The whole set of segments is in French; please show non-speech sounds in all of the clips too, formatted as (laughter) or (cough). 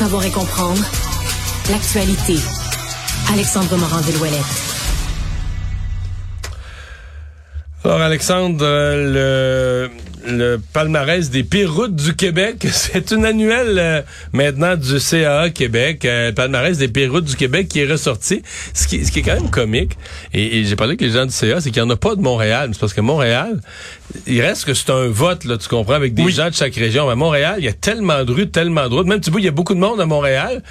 savoir et comprendre l'actualité. Alexandre Morand-Villouellette. Alors Alexandre, euh, le palmarès des pires routes du Québec. (laughs) C'est une annuelle euh, maintenant du CAA Québec, euh, palmarès des pires routes du Québec qui est ressorti. Ce qui, est quand même comique, et, j'ai parlé avec les gens du CA, c'est qu'il n'y en a pas de Montréal. C'est parce que Montréal, il reste que c'est un vote, là, tu comprends, avec des gens de chaque région. À Montréal, il y a tellement de rues, tellement de routes. Même, tu vois, il y a beaucoup de monde à Montréal,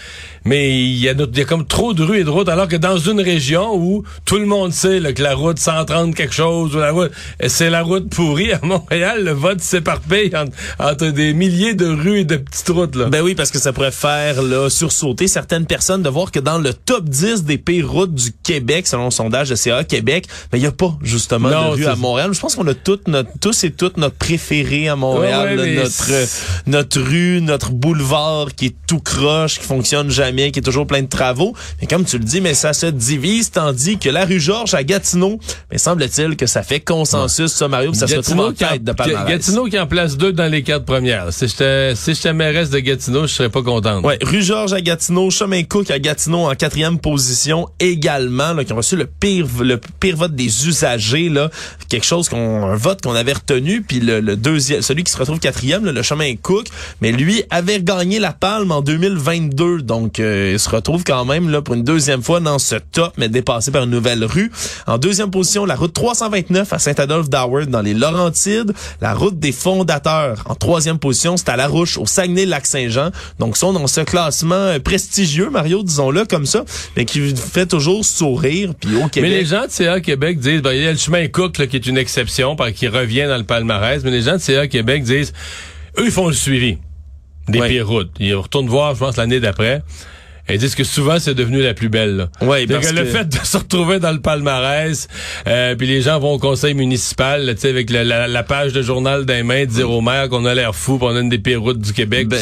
mais il y a, il y a comme trop de rues et de routes, alors que dans une région où tout le monde sait que la route 130 quelque chose, ou la route, c'est la route pourrie, à Montréal, le vote s'éparpille entre, entre, des milliers de rues et de petites routes. Là. Ben oui, parce que ça pourrait faire là, sursauter certaines personnes de voir que dans le top 10 des pires routes du Québec, selon le sondage de CA Québec, ben il n'y a pas justement de rue à Montréal. Je pense qu'on a toutes notre, tous et toutes notre préféré à Montréal, notre notre rue, notre boulevard qui est tout croche, qui fonctionne jamais, qui est toujours plein de travaux. Mais comme tu le dis, mais ça se divise, tandis que la rue Georges à Gatineau, mais semble-t-il que ça fait consensus, ça Mario, ça se retrouve en tête de palmarès. Gatineau qui en place deux dans les quatre premières. Si j'étais si j'étais mairesse de Gatineau, je serais pas contente. Ouais, rue Georges à Gatineau, Chemin Cook à Gatineau en quatrième position également, là, qui ont reçu le pire le pire vote des usagers là, quelque chose qu'on un vote qu'on avait retenu, puis le, deuxième, celui qui se retrouve quatrième, le chemin Cook, mais lui avait gagné la palme en 2022, donc euh, il se retrouve quand même là pour une deuxième fois dans ce top, mais dépassé par une nouvelle rue. En deuxième position, la route 329 à Saint-Adolphe d'Howard dans les Laurentides, la route des fondateurs. En troisième position, c'est à La Rouche au Saguenay-Lac-Saint-Jean, donc sont dans ce classement euh, prestigieux, Mario, disons-le comme ça, mais qui fait toujours sourire. Puis au Québec. Mais les gens de CA Québec disent, ben, il y a le chemin Cook là, qui est une exception, qu'il revient dans le palmarès, mais les gens de CA Québec disent, eux, ils font le suivi des pires routes. Ils retournent voir, je pense, l'année d'après. Ils disent que souvent c'est devenu la plus belle. Oui, parce que, le fait de se retrouver dans le palmarès, euh, puis les gens vont au conseil municipal, tu sais, avec la, page de journal des mains, dire au maire qu'on a l'air fou, qu'on a une des pires routes du Québec. Ben,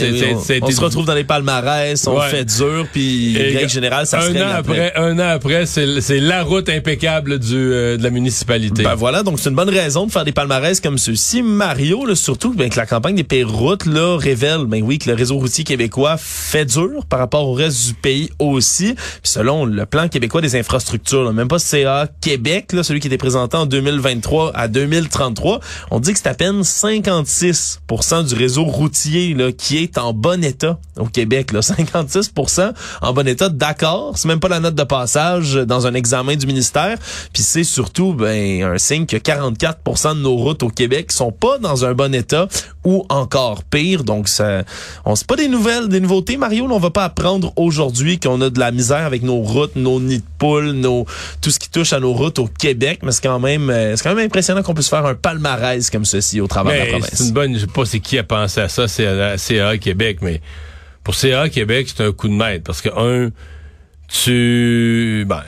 on, se retrouve dans les palmarès, on fait dur, puis règle générale, ça un an après. Un an après, c'est la route impeccable du euh, de la municipalité. Ben voilà, donc c'est une bonne raison de faire des palmarès comme ceux-ci. Mario, là, surtout, ben, que la campagne des pires routes là révèle, ben oui, que le réseau routier québécois fait dur par rapport au reste du pays aussi. selon le plan québécois des infrastructures, même pas CA Québec, celui qui était présenté en 2023 à 2033, on dit que c'est à peine 56% du réseau routier là, qui est en bon état au Québec. Là. (laughs) 56% en bon état, d'accord. C'est même pas la note de passage dans un examen du ministère. Puis c'est surtout ben, un signe que 44% de nos routes au Québec sont pas dans un bon état ou encore pire. Donc ça, on sait pas des nouvelles, des nouveautés. Mario, on va pas apprendre aujourd'hui qu'on a de la misère avec nos routes, nos nids de poules, nos tout ce qui touche à nos routes au Québec, mais c'est quand même euh, c'est quand même impressionnant qu'on puisse faire un palmarès comme ceci au travers de la province. C'est une bonne, je sais pas c'est qui a pensé à ça, c'est CA Québec, mais pour CA Québec, c'est un coup de maître parce que un tu ben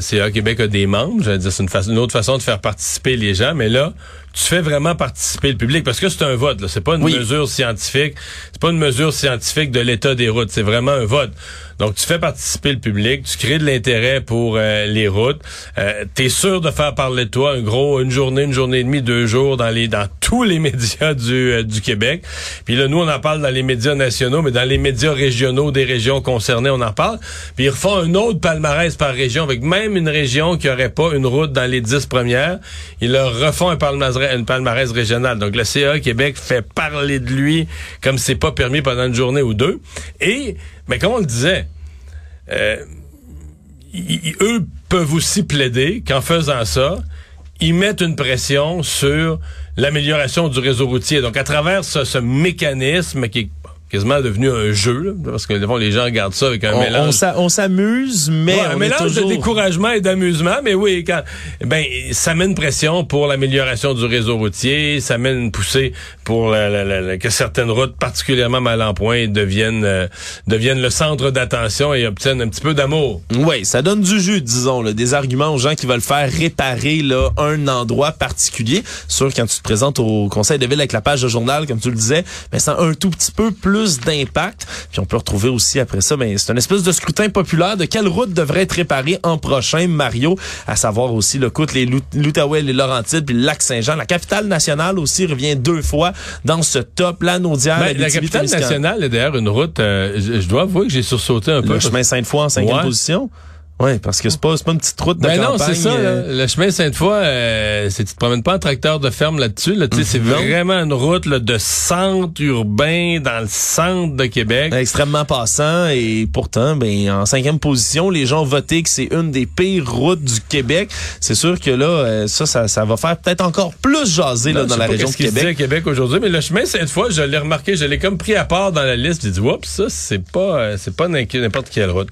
CA Québec a des membres, je dire c'est une, une autre façon de faire participer les gens, mais là tu fais vraiment participer le public parce que c'est un vote. C'est pas une mesure scientifique. C'est pas une mesure scientifique de l'état des routes. C'est vraiment un vote. Donc tu fais participer le public, tu crées de l'intérêt pour euh, les routes. Euh, tu es sûr de faire parler de toi un gros une journée, une journée et demie, deux jours dans les dans (laughs) tous les médias du euh, du Québec. Puis là nous on en parle dans les médias nationaux, mais dans les médias régionaux des régions concernées on en parle. Puis ils refont un autre palmarès par région avec même une région qui aurait pas une route dans les dix premières. Ils leur refont un palmarès une palmarès régionale. Donc le CA Québec fait parler de lui comme c'est pas permis pendant une journée ou deux. Et, mais comme on le disait, euh, eux peuvent aussi plaider qu'en faisant ça, ils mettent une pression sur l'amélioration du réseau routier. Donc, à travers ce, ce mécanisme qui est quasiment devenu un jeu, parce que les gens regardent ça avec un mélange. On s'amuse, mais un mélange de découragement et d'amusement, mais oui, quand ben ça met une pression pour l'amélioration du réseau routier, ça met une poussée pour que certaines routes particulièrement mal en point deviennent euh, deviennent le centre d'attention et obtiennent un petit peu d'amour. Oui, ça donne du jus, disons, là, des arguments aux gens qui veulent faire réparer là un endroit particulier. Sûr, quand tu te présentes au conseil de ville avec la page de journal, comme tu le disais, ben, c'est un tout petit peu plus plus d'impact. Puis on peut retrouver aussi après ça, mais c'est une espèce de scrutin populaire de quelle route devrait être réparée en prochain, Mario, à savoir aussi le coût les l'Outaouais, les Laurentides, puis le Lac-Saint-Jean. La capitale nationale aussi revient deux fois dans ce top. La Naudière, ben, la capitale nationale est d'ailleurs une route, euh, je, dois avouer que j'ai sursauté un peu. Le chemin Sainte-Foy en cinquième position. Oui, parce que c'est pas, pas une petite route de ben campagne. non, c'est ça. euh, Le chemin Sainte-Foy, euh, c'est tu te promènes pas en tracteur de ferme là-dessus. Là, C'est vraiment une route là, de centre urbain dans le centre de Québec. Extrêmement passant et pourtant, ben en cinquième position, les gens ont voté que c'est une des pires routes du Québec. C'est sûr que là, euh, ça, ça, ça va faire peut-être encore plus jaser là, Non, dans la région de Québec. dit à Québec aujourd'hui, mais le chemin Sainte-Foy, je l'ai remarqué, je l'ai comme pris à part dans la liste. J'ai dit, oups, ça, c'est pas, euh, c'est pas n'importe quelle route.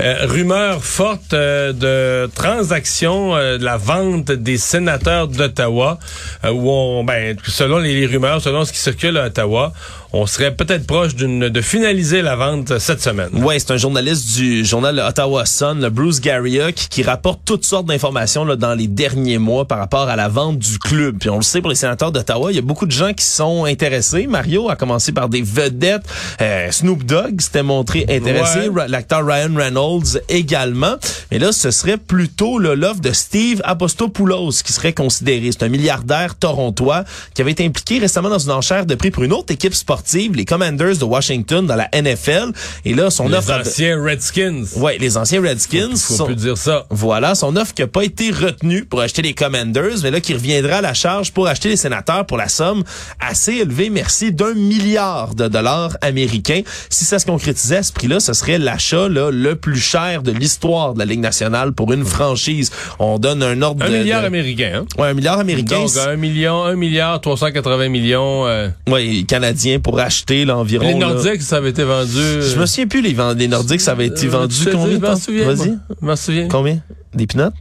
Euh, rumeur euh, de transaction euh, de la vente des sénateurs d'Ottawa, euh, où on, ben, selon les rumeurs, selon ce qui circule à Ottawa, on serait peut-être proche d'une de finaliser la vente cette semaine. Ouais, c'est un journaliste du journal Ottawa Sun, le Bruce Garriott, qui, qui rapporte toutes sortes d'informations là, dans les derniers mois par rapport à la vente du club. Puis on le sait pour les sénateurs d'Ottawa, il y a beaucoup de gens qui sont intéressés. Mario a commencé par des vedettes. Euh, Snoop Dogg s'était montré intéressé. Ouais. L'acteur Ryan Reynolds également. Mais là, ce serait plutôt l'offre de Steve Apostopoulos qui serait considéré. C'est un milliardaire torontois qui avait été impliqué récemment dans une enchère de prix pour une autre équipe sportive, les Commanders de Washington dans la NFL. Et là, son Les offre... anciens Redskins. Ouais, les anciens Redskins. Faut sont- plus dire ça. Voilà, son offre qui n'a pas été retenue pour acheter les Commanders, mais là qui reviendra à la charge pour acheter les sénateurs pour la somme assez élevée, merci, d'un milliard de dollars américains. Si ça se concrétisait à ce prix-là, ce serait l'achat là, le plus cher de l'histoire de la Ligue nationale pour une franchise. On donne un ordre Un de... milliard de- américain, hein? Ouais, un milliard américain. Donc, un million, un milliard, 380 millions. euh, Ouais, canadien pour acheter là, environ... les là- Nordiques, ça avait été vendu. Je me souviens plus, les, vend- les Nordiques, ça avait été Euh, vendu combien? Toi? souviens. Vas-y. Je m'en souviens. Combien? Des pinottes?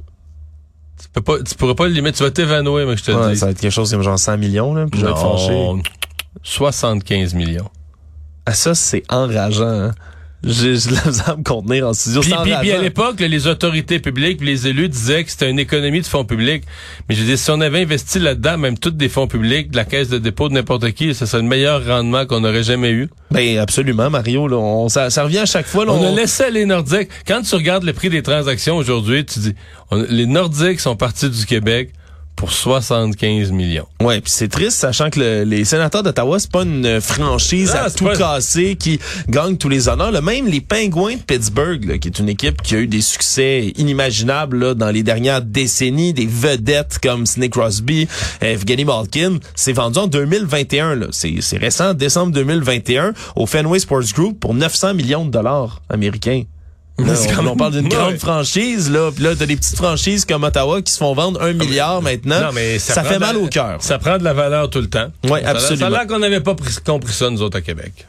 Tu, peux pas, tu pourrais pas le limiter. Tu vas t'évanouir, mais je te Ouais, dis. ça va être quelque chose comme genre 100 millions, là, puis je vais être fâché. Non, 75 millions. Ah, ça, c'est enrageant. Hein? J'ai de la misère à me contenir en studio. Puis, C'est puis- puis à l'époque, les autorités publiques, les élus disaient que c'était une économie de fonds publics. Mais je dis, si on avait investi là-dedans, même toutes des fonds publics, de la caisse de dépôt de n'importe qui, ce serait le meilleur rendement qu'on aurait jamais eu. Ben absolument, Mario. Là, on, ça, ça revient à chaque fois. Là, On on- a laissé les Nordiques. Quand tu regardes le prix des transactions aujourd'hui, tu dis, on- les Nordiques sont partis du Québec pour 75 millions. Ouais, puis c'est triste, sachant que le- les sénateurs d'Ottawa, c'est pas une franchise Ah, à tout pas- casser qui gagne tous les honneurs. Là, même les Pingouins de Pittsburgh, là, qui est une équipe qui a eu des succès inimaginables là, dans les dernières décennies, des vedettes comme Sidney Crosby, Evgeny Malkin, c'est vendu en 2021. là. C'est c'est récent, décembre 2021, au Fenway Sports Group pour 900 millions de dollars américains. C'est on, quand même- on parle d'une (laughs) Ouais. grande franchise, là. Puis là, t'as des petites franchises comme Ottawa qui se font vendre un milliard maintenant. Non, mais ça, fait mal la- au cœur. Ça prend de la valeur tout le temps. L'air- absolument. Ça a l'air qu'on n'avait pas pris- compris ça, nous autres, à Québec.